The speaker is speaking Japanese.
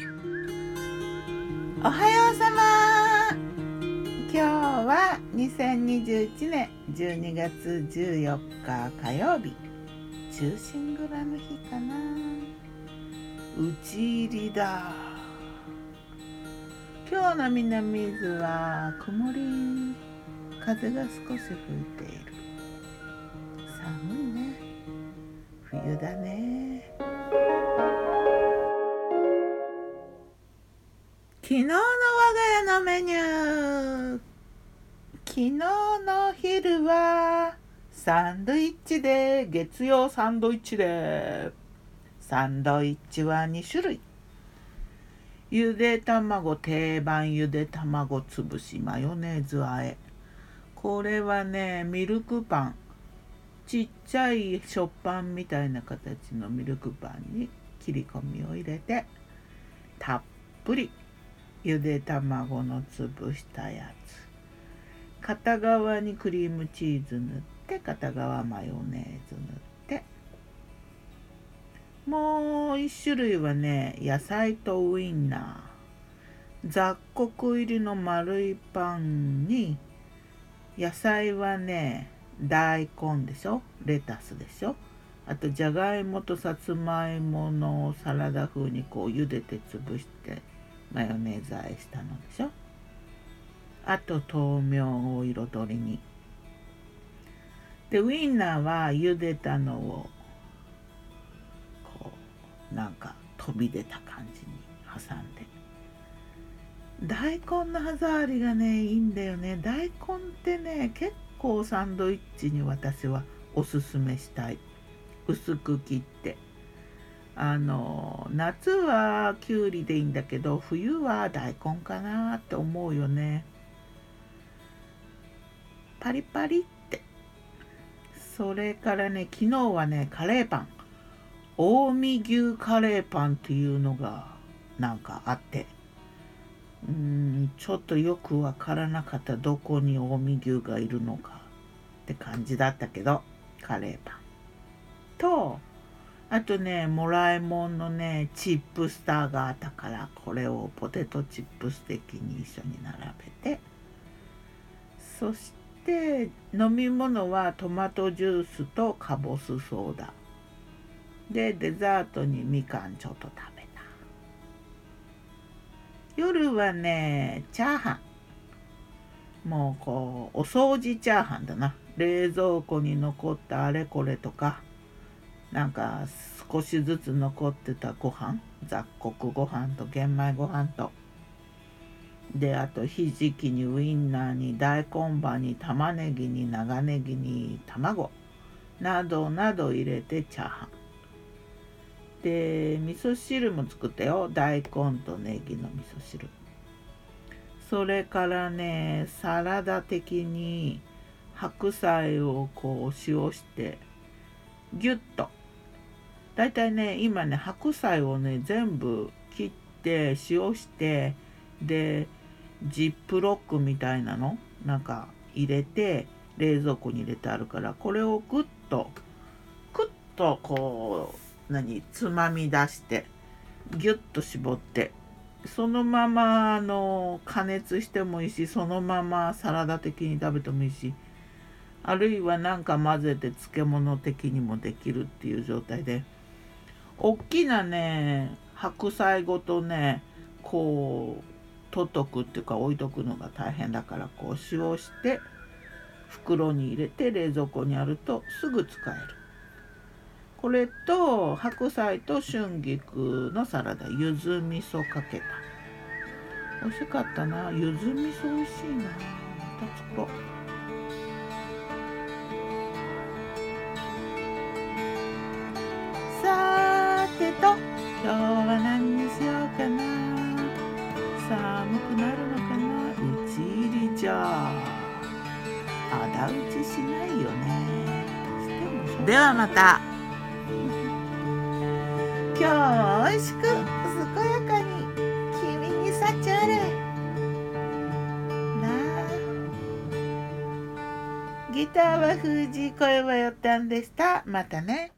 おはようさま今日は2021年12月14日火曜日。中心蔵の日かな。打ち入りだ。今日の南伊豆は曇り。風が少し吹いている。寒いね。冬だね。家のメニュー昨日の昼はサンドイッチで月曜サンドイッチで。サンドイッチは2種類。ゆで卵定番ゆで卵つぶしマヨネーズあえ。これはねミルクパン。ちっちゃい食パンみたいな形のミルクパンに切り込みを入れてたっぷり。ゆで卵の潰したやつ。片側にクリームチーズ塗って片側マヨネーズ塗って。もう一種類はね野菜とウインナー。雑穀入りの丸いパンに野菜はね大根でしょ？レタスでしょ？あとじゃがいもとさつまいものサラダ風にこう茹でて潰して。マヨネーズ和えしたのでしょ？あと豆苗を彩りに。でウインナーは茹でたのをこうなんか飛び出た感じに挟んで。大根の歯触りがねいいんだよね。大根ってね結構サンドイッチに私はおすすめしたい。薄く切って。あの夏はきゅうりでいいんだけど冬は大根かなって思うよね。パリパリって。それからね昨日はねカレーパン。近江牛カレーパンっていうのがなんかあって。うんちょっとよくわからなかった。どこに近江牛がいるのかって感じだったけどカレーパン。とあとねもらいもんのねチップスターがあったからこれをポテトチップス的に一緒に並べて。そして飲み物はトマトジュースとカボスソーダ。でデザートにみかんちょっと食べた。夜はねチャーハン。もうこうお掃除チャーハンだな。冷蔵庫に残ったあれこれとかなんか少しずつ残ってたご飯雑穀ご飯と玄米ご飯と。であとひじきにウインナーに大根葉に玉ねぎに長ネギに卵。などなど入れてチャーハン。で味噌汁も作ったよ。大根とネギの味噌汁。それからねサラダ的に白菜をこう塩してギュッとだいたいね今ね白菜をね全部切って塩してでジップロックみたいなの？なんか入れて冷蔵庫に入れてあるからこれをグッとクッとこう何？つまみ出してギュッと絞ってそのままあの加熱してもいいしそのままサラダ的に食べてもいいしあるいは何か混ぜて漬物的にもできるっていう状態で。大きなね白菜ごとねこう取っとくっていうか置いとくのが大変だからこう塩をして袋に入れて冷蔵庫にあるとすぐ使える。これと白菜と春菊のサラダゆず味噌かけた。美味しかったな。ゆず味噌美味しいな。また作ろう。打ちしないよね。ではまた。今日は美味しく健やかに君に幸あれ。なあ。ギターは藤井声はよったんでした。またね